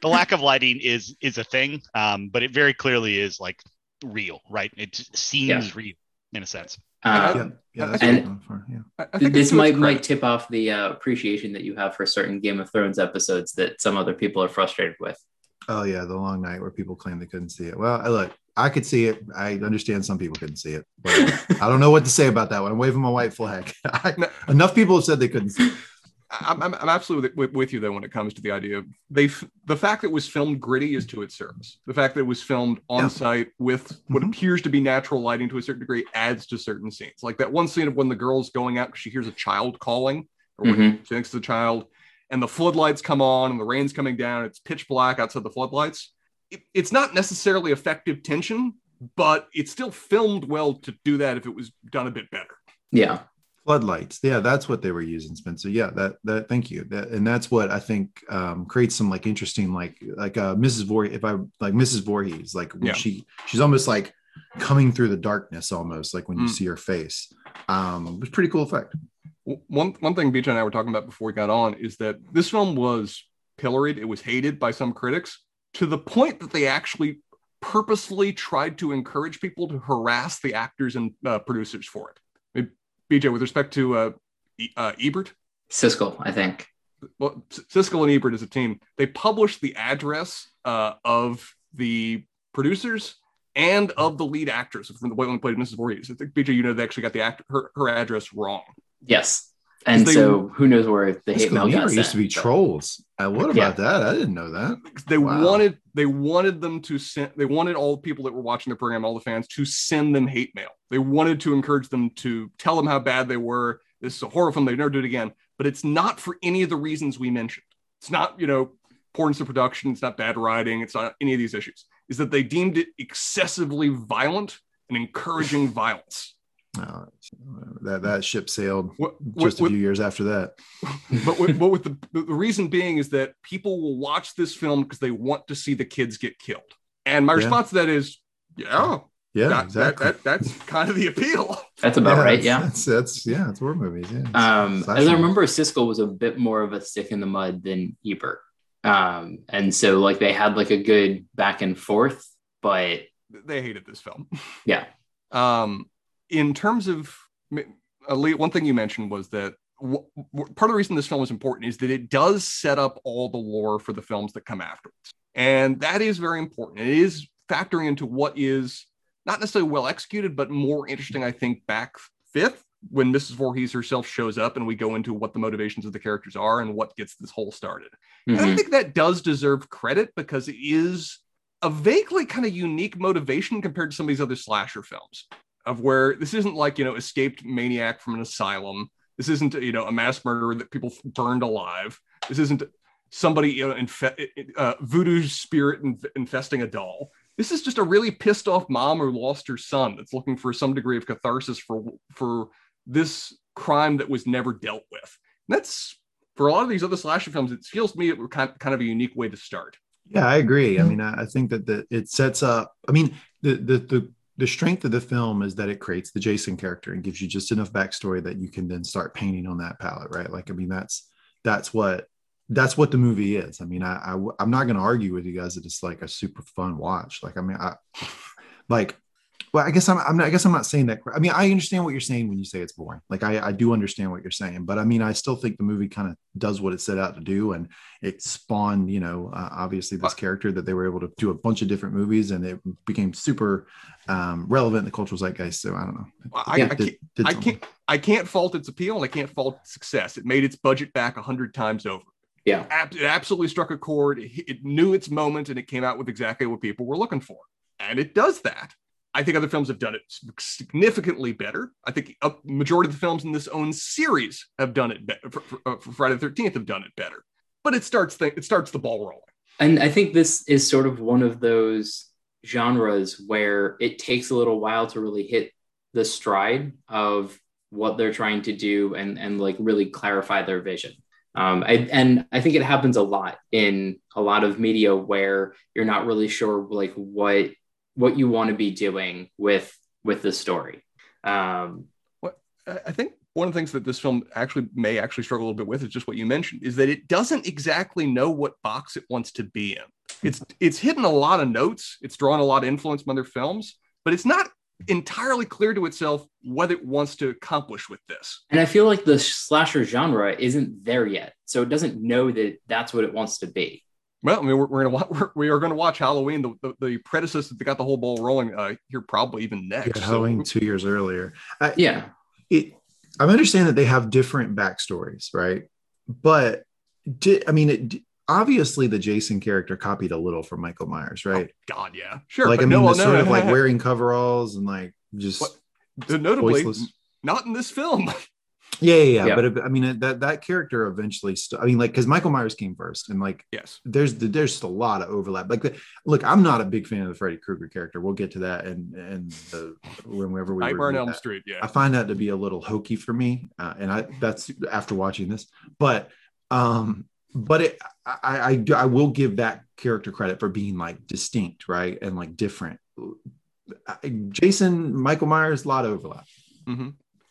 the lack of lighting is is a thing um, but it very clearly is like real right it seems Yeah. real in a sense Uh, yeah, yeah, that's and- what for. Yeah. I, I think this to might credit- might tip off the uh, appreciation that you have for certain Game of Thrones episodes that some other people are frustrated with. Oh yeah, the long night where people claim they couldn't see it. Well, I look, I could see it. I understand some people couldn't see it. But I don't know what to say about that one. I'm waving my white flag. I, No. enough people have said they couldn't see. It. I'm, I'm, I'm absolutely with, with you though when it comes to the idea of they f- the fact that it was filmed gritty is to its service. The fact that it was filmed on Yeah. site with what Mhm. appears to be natural lighting to a certain degree adds to certain scenes. Like that one scene of when the girl's going out because she hears a child calling or when Mhm. she thinks the child, and the floodlights come on and the rain's coming down. It's pitch black outside the floodlights. It, it's not necessarily effective tension, but it's still filmed well to do that if it was done a bit better. Yeah, Floodlights. Yeah, that's what they were using, Spencer. Yeah, that that. Thank you. That and that's what I think um, creates some like interesting like like uh, Mrs. Voorhees. If I like Mrs. Voorhees, like when Yeah. she she's almost like coming through the darkness, almost like when you Mm. see her face. Um, it was pretty cool effect. one one thing BJ and I were talking about before we got on is that this film was pilloried. It was hated by some critics to the point that they actually purposefully tried to encourage people to harass the actors and uh, producers for it. BJ, with respect to uh, e- uh, Ebert, Siskel, I think. well, Siskel and Ebert as a team, they published the address uh, of the producers and of the lead actress from the White One played Mrs. Voorhees. I think BJ, you know, they actually got the act her, her address wrong. Yes. And They- so who knows where the hate mail Disco got Nero used to be sent, but- trolls. Uh, what Yeah. about that? I didn't know that. they Wow. wanted they wanted them to send they wanted all the people that were watching the program all the fans to send them hate mail they wanted to encourage them to tell them how bad they were this is a horror film they never do it again but it's not for any of the reasons we mentioned it's not you know poor into production it's not bad writing it's not any of these issues is that they deemed it excessively violent and encouraging violence Uh, that that ship sailed what, just a what- few years after that. but with, but with the, the the reason being is that people will watch this film because they want to see the kids get killed. And my Yeah. response to that is, yeah, Yeah, that, exactly. that, that that's kind of the appeal. That's about right. that's- Yeah. That's, that's yeah, it's war movies. Yeah. It's Um, slasher as I remember, Siskel was a bit more of a stick in the mud than Ebert. Um, and so like they had like a good back and forth, but They hated this film. yeah, Um, in terms of one thing you mentioned was that part of the reason this film is important is that it does set up all the lore for the films that come afterwards, and that is very important. It is factoring into what is not necessarily well executed, but more interesting, I think, back fifth when Mrs. Voorhees herself shows up and we go into what the motivations of the characters are and what gets this whole started. And I Mhm. think that does deserve credit because it is a vaguely kind of unique motivation compared to some of these other slasher films, of where this isn't like, you know, escaped maniac from an asylum. This isn't, you know, a mass murderer that people burned alive. This isn't somebody, you know, infe- uh, voodoo spirit inf- infesting a doll. This is just a really pissed off mom who lost her son that's looking for some degree of catharsis for for this crime that was never dealt with. And that's for a lot of these other slasher films, it feels to me it were kind, kind of a unique way to start. Yeah, I agree. I mean, I, I think that the it sets up. I mean, the the the the strength of the film is that it creates the Jason character and gives you just enough backstory that you can then start painting on that palette, right? Like, I mean, that's that's what that's what the movie is. I mean, I, I I'm not going to argue with you guys that it's like a super fun watch. Like, I mean, I like. Well, I guess I'm, I'm not, I guess I'm not saying that. I mean, I understand what you're saying when you say it's boring. Like, I, I do understand what you're saying, but I mean, I still think the movie kind of does what it set out to do, and it spawned, you know, uh, obviously this character that they were able to do a bunch of different movies, and it became super um, relevant in the cultural zeitgeist. So I don't know. I, Yeah, I, Did- can't, did I can't I can't fault its appeal and I can't fault success. It made its budget back a hundred times over. yeah, It absolutely struck a chord. It, it knew its moment and it came out with exactly what people were looking for. And it does that. I think other films have done it significantly better. I think a majority of the films in this own series have done it better. For, for, uh, for Friday the Thirteenth have done it better. But it starts the, it starts the ball rolling. and I think this is sort of one of those genres where it takes a little while to really hit the stride of what they're trying to do and and like really clarify their vision. Um, I, and I think it happens a lot in a lot of media where you're not really sure like what what you want to be doing with with the story. Um, I I think one of the things that this film actually may actually struggle a little bit with is just what you mentioned is that it doesn't exactly know what box it wants to be in. It's it's hidden a lot of notes, it's drawn a lot of influence from other films, but it's not entirely clear to itself what it wants to accomplish with this. And I feel like the slasher genre isn't there yet. So it doesn't know that that's what it wants to be. Well, I mean, we're, we're gonna wa- we're, we are going to watch Halloween, the, the, the predecessor that got the whole ball rolling uh, here, probably even next. Yeah, So- Halloween two years earlier. I, Yeah. it I understand that they have different backstories, right? But did I mean it obviously the Jason character copied a little from Michael Myers, right? God, yeah, sure. like I mean, no, the no, sort no, of like no, wearing coveralls and like just notably voiceless. not in this film. Yeah, yeah, yeah. Yeah. But it- I mean, that that character eventually. St- I mean, like because Michael Myers came first, and like yes, there's there's just a lot of overlap. Like, the, look, I'm not a big fan of the Freddy Krueger character. We'll get to that, and and the whenever we Nightmare on Elm that. Street. Yeah, I find that to be a little hokey for me, uh, and I that's after watching this. But um, but it, I, I do I will give that character credit for being like distinct, right, and like different. Jason, Michael Myers, a lot of overlap. hmm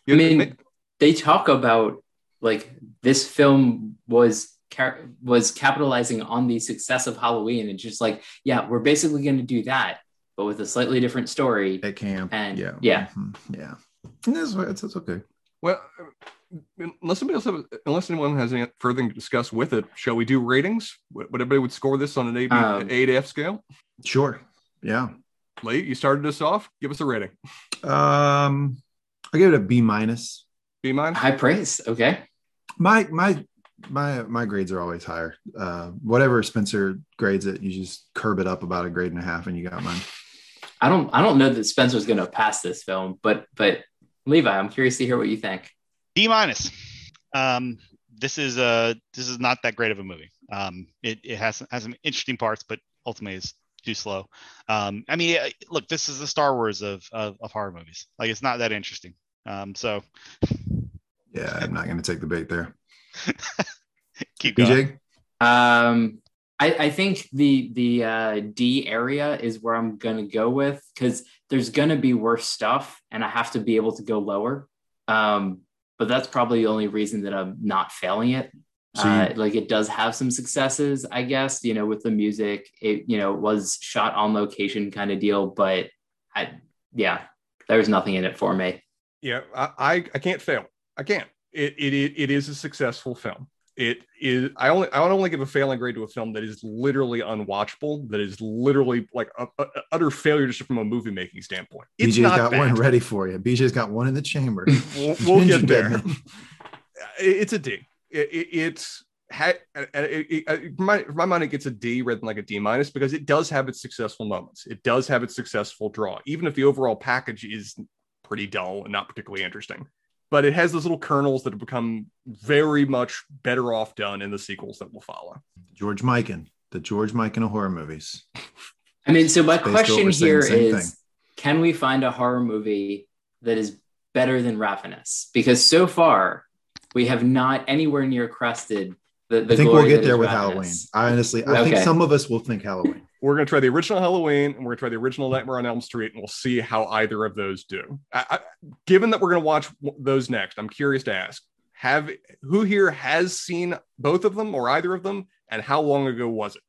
I mean, they talk about like this film was was capitalizing on the success of Halloween and just like, yeah, we're basically going to do that, but with a slightly different story. at camp. And- yeah, yeah. Mhm. yeah. And That's, that's, that's okay. Well, unless somebody else, have, unless anyone has any further to discuss with it, shall we do ratings? What, what everybody would score this on an A, B, Um, A to F scale? Sure. Yeah. Late, you started us off. Give us a rating. Um, I give it a B minus. B minus. High praise. Okay. My my my my grades are always higher. Uh, whatever Spencer grades it, you just curb it up about a grade and a half, and you got mine. I don't I don't know that Spencer's going to pass this film, but but Levi, I'm curious to hear what you think. D minus. Um, this is uh this is not that great of a movie. Um, it, it has has some interesting parts, but ultimately is too slow. Um, I mean, look, this is the Star Wars of, of, of horror movies. Like it's not that interesting. Um, so yeah, I'm not going to take the bait there. Keep going. BJ, Um, I, I think the the uh, D area is where I'm gonna go with because there's gonna be worse stuff, and I have to be able to go lower. Um, but that's probably the only reason that I'm not failing it. So you- uh, like it does have some successes, I guess. You know, with the music, it you know was shot on location kind of deal, but I yeah, there's nothing in it for me. Yeah, I, I, I can't fail. I can't. It, it it is a successful film. It is. I only I would only give a failing grade to a film that is literally unwatchable. That is literally like a, a- utter failure just from a movie making standpoint. It's BJ's not got bad. one ready for you. BJ's got one in the chamber. We'll, we'll get there. It's a D. It, it, it's had uh, uh, it, it, it, my, my mind, it gets a D rather than like a D minus because it does have its successful moments. It does have its successful draw, even if the overall package is pretty dull and not particularly interesting. But it has those little kernels that have become very much better off done in the sequels that will follow. George Mikan, the George Mikan of horror movies. I mean, so my Based question we're saying, is thing. can we find a horror movie that is better than Ravenous? Because so far, we have not anywhere near crested the, the I think glory we'll get there there is with Ravenous. Halloween. I honestly, I think some of us will think Halloween. We're going to try the original Halloween and we're going to try the original Nightmare on Elm Street, and we'll see how either of those do. I, I, given that we're going to watch those next, I'm curious to ask: Have who here has seen both of them or either of them, and how long ago was it?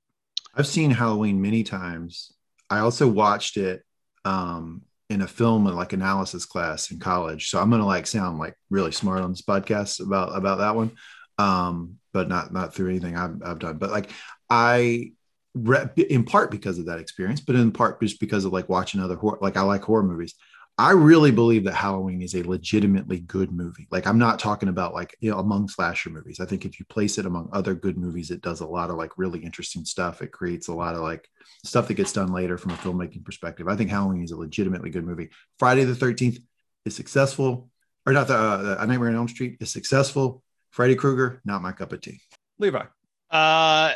I've seen Halloween many times. I also watched it um, in a film like analysis class in college. So I'm gonna like sound like really smart on this podcast about about that one, um, but not not through anything I've, I've done. But like I, in part because of that experience, but in part just because of like watching other horror. Like I like horror movies. I really believe that Halloween is a legitimately good movie. Like I'm not talking about like you know among slasher movies. I think if you place it among other good movies, it does a lot of like really interesting stuff. It creates a lot of like stuff that gets done later from a filmmaking perspective. I think Halloween is a legitimately good movie. Friday the 13th is successful, or not the uh, A Nightmare on Elm Street is successful. Freddy Krueger, not my cup of tea. Levi. Uh,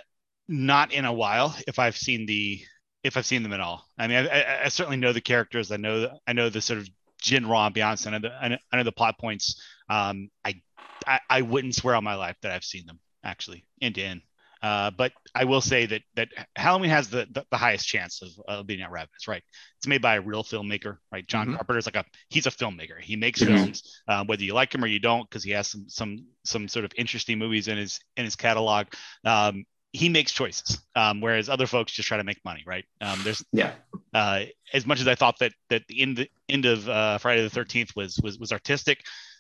not in a while. If I've seen the, if I've seen them at all. I mean, I, I, I certainly know the characters. I know, I know the sort of genre ambiance. I know the, I know, I know the plot points. Um, I, I, I wouldn't swear on my life that I've seen them actually end to end. Uh, but I will say that that Halloween has the the, the highest chance of, of being at Ravenous, right? It's made by a real filmmaker, right? John Mhm. is like a he's a filmmaker. He makes Mhm. films, uh, whether you like him or you don't, because he has some some some sort of interesting movies in his in his catalog. Um, he makes choices, um, whereas other folks just try to make money, right? Um, there's Yeah. uh, as much as I thought that that the end end of uh, Friday the Thirteenth was was was artistic,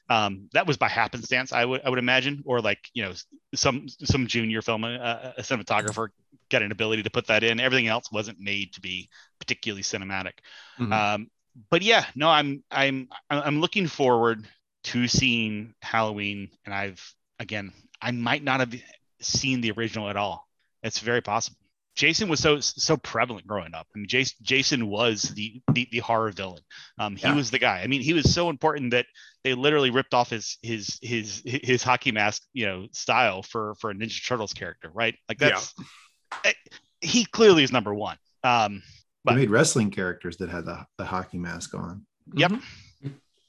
um, that was by happenstance. I would I would imagine, or like you know some some junior film uh, a cinematographer got an ability to put that in. Everything else wasn't made to be particularly cinematic. Mhm. Um, but yeah, no, I'm I'm I'm looking forward to seeing Halloween, and I've again I might not have seen the original at all. It's very possible. Jason was so so prevalent growing up. I mean, Jason Jason was the the, the horror villain. Um, he Yeah. was the guy. I mean, he was so important that they literally ripped off his his his his hockey mask, you know, style for for a Ninja Turtles character, right? Like Yeah. that's eh, he clearly is number one. Um, They made wrestling characters that had the, the hockey mask on. Yep.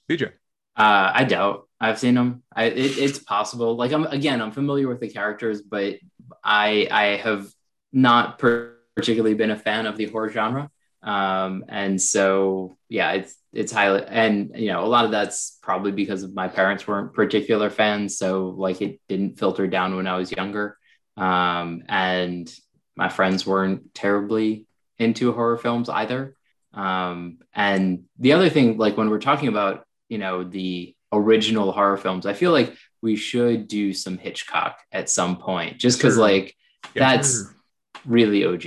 BJ. Uh, I doubt I've seen them. I, it, it's possible. Like I'm again, I'm familiar with the characters, but I I have not particularly been a fan of the horror genre. Um, and so yeah, it's it's highly and you know a lot of that's probably because my parents weren't particular fans, so like it didn't filter down when I was younger. Um, and my friends weren't terribly into horror films either. Um, and the other thing, like when we're talking about you know the original horror films i feel like we should do some hitchcock at some point just because Sure. like Yeah, that's sure. really og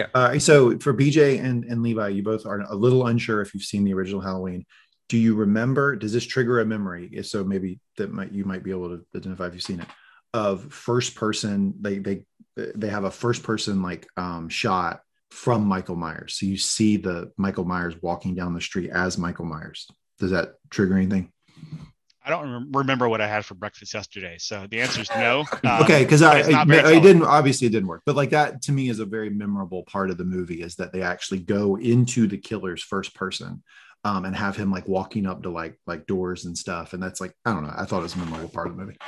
Yeah. Uh, so for BJ and, and Levi, you both are a little unsure if you've seen the original Halloween. do you remember? Does this trigger a memory? If so, maybe that might you might be able to identify if you've seen it of first person. They they they have a first person like um, shot from Michael Myers. So you see the Michael Myers walking down the street as Michael Myers. Does that trigger anything? I don't rem- remember what I had for breakfast yesterday. So the answer is no. Um, okay, because I, I, I didn't obviously it didn't work, but like that to me is a very memorable part of the movie is that they actually go into the killer's first person. Um, and have him like walking up to like like doors and stuff, and that's like I don't know. I thought it was a memorable part of the movie.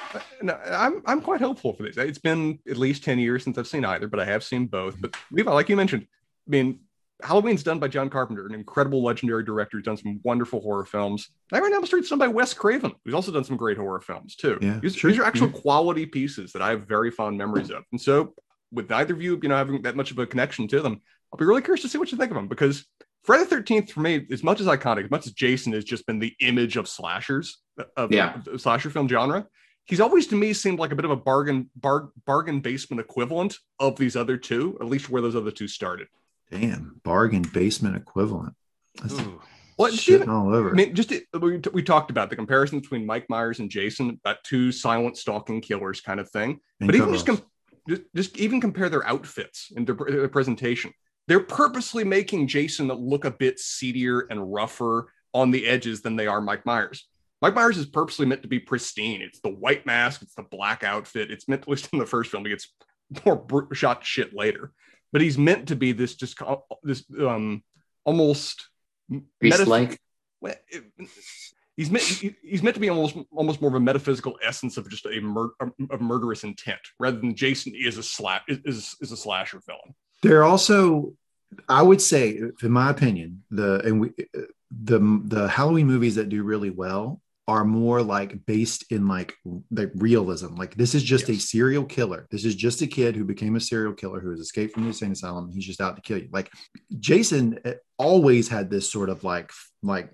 No, I'm I'm quite hopeful for this. It's been at least ten years since I've seen either, but I have seen both. But Levi, like you mentioned, I mean, Halloween's done by John Carpenter, an incredible legendary director who's done some wonderful horror films. Nightmare on Elm Street's done by Wes Craven, who's also done some great horror films too. Yeah, these, sure. these are actual quality pieces that I have very fond memories of. And so, with neither of you, you know, having that much of a connection to them, I'll be really curious to see what you think of them because Friday the Thirteenth for me, as much as iconic, as much as Jason has just been the image of slashers of Yeah. the slasher film genre, he's always to me seemed like a bit of a bargain bar, bargain basement equivalent of these other two, at least where those other two started. Damn, bargain basement equivalent. That's Ooh. Well, just shitting all over. I mean, just we, we talked about the comparison between Mike Myers and Jason, that two silent stalking killers kind of thing. And but even just, com- just just even compare their outfits and their, their presentation. They're purposely making Jason look a bit seedier and rougher on the edges than they are Mike Myers. Mike Myers is purposely meant to be pristine. It's the white mask, it's the black outfit. It's meant, at least in the first film, it gets more br- shot shit later. But he's meant to be this just this um almost Priest like. well, he's meant he's meant to be almost almost more of a metaphysical essence of just a, mur- a murderous intent rather than Jason is a sla- is is a slasher villain. They're also, I would say, in my opinion, the and we the the Halloween movies that do really well are more like based in like the realism. Like this is just a serial killer. This is just a kid who became a serial killer who has escaped from the insane asylum. He's just out to kill you. Like Jason eh, always had this sort of like like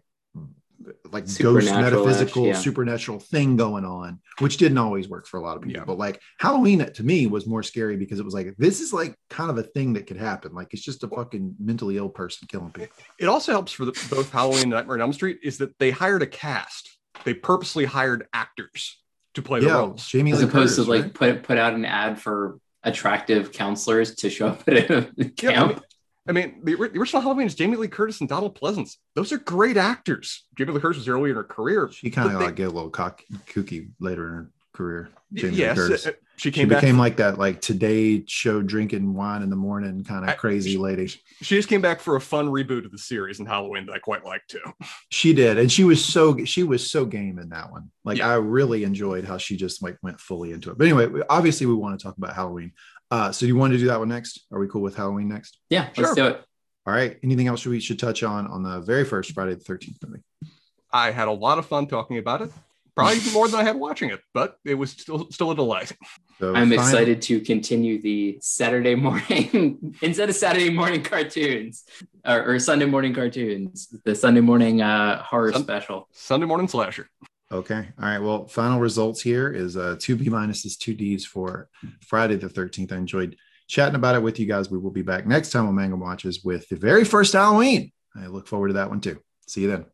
like ghost metaphysical yeah. supernatural thing going on which didn't always work for a lot of people Yeah. but like halloween to me was more scary because it was like this is like kind of a thing that could happen like it's just a fucking mentally ill person killing people It also helps for the, both Halloween and Nightmare on Elm Street is that they hired a cast. They purposely hired actors to play the yeah roles. jamie As opposed Curtis, to like right? put put out an ad for attractive counselors to show up at a Yeah, I mean, I mean, the, original Halloween is Jamie Lee Curtis and Donald Pleasence. Those are great actors. Jamie Lee Curtis was early in her career. she kind of but they- like get a little cock kooky later in her career Jamie yes, Curtis. uh, she she came back. She became like that like today show drinking wine in the morning kind of crazy lady she just came back for a fun reboot of the series in Halloween that I quite liked too. She did, and she was so she was so game in that one. Like Yeah. I really enjoyed how she just like went fully into it. But anyway, obviously we want to talk about Halloween. Uh, so do you want to do that one next? Are we cool with Halloween next? Yeah, Sure. let's do it. All right. Anything else we should touch on on the very first Friday the Thirteenth movie? I had a lot of fun talking about it. Probably more than I had watching it, but it was still still a delight. So I'm fine- excited to continue the Saturday morning instead of Saturday morning cartoons or, or Sunday morning cartoons, the Sunday morning uh, horror Sun- special. Sunday morning slasher. Okay. All right. Well, final results here is uh, two B minuses, two Ds for Friday the 13th. I enjoyed chatting about it with you guys. We will be back next time on Mangum Watches with the very first Halloween. I look forward to that one too. See you then.